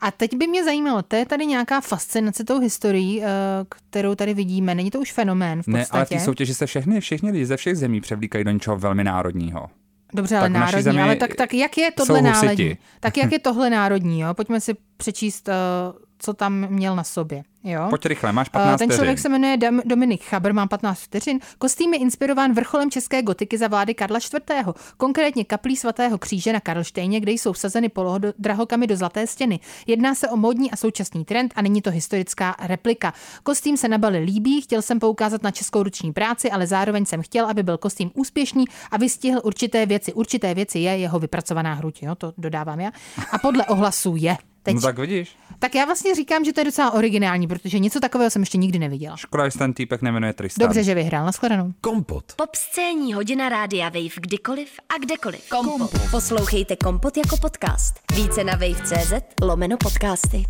A teď by mě zajímalo, to je tady nějaká fascinace tou historií, kterou tady vidíme. Není to už fenomén v podstatě? Ne, ale ty soutěže se všechny, všichni lidi ze všech zemí převlíkají do něčeho velmi národního. Dobře, ale tak národní, ale tak, tak jak je tohle národní? Tak jak je tohle národní, jo? Pojďme si přečíst uh, co tam měl na sobě. Jo? Pojď rychle, máš 15 Ten člověk se jmenuje Dominik Chaber, má 15 vteřin. Kostým je inspirován vrcholem české gotiky za vlády Karla IV. Konkrétně kaplí svatého kříže na Karlštejně, kde jsou vsazeny drahokamy do zlaté stěny. Jedná se o módní a současný trend a není to historická replika. Kostým se na Bali líbí, chtěl jsem poukázat na českou ruční práci, ale zároveň jsem chtěl, aby byl kostým úspěšný a vystihl určité věci. Určité věci je jeho vypracovaná hruď, jo? to dodávám já. A podle ohlasů je. Teď. No tak vidíš. Tak já vlastně říkám, že to je docela originální, protože něco takového jsem ještě nikdy neviděla. Škoda, že ten týpek nemenuje Tristan. Dobře, že vyhrál. Nashledanou. Kompot. Pop scéní hodina rádia Wave kdykoliv a kdekoliv. Kompot. Poslouchejte Kompot jako podcast. Více na wave.cz lomeno podcasty.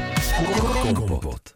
Kompot.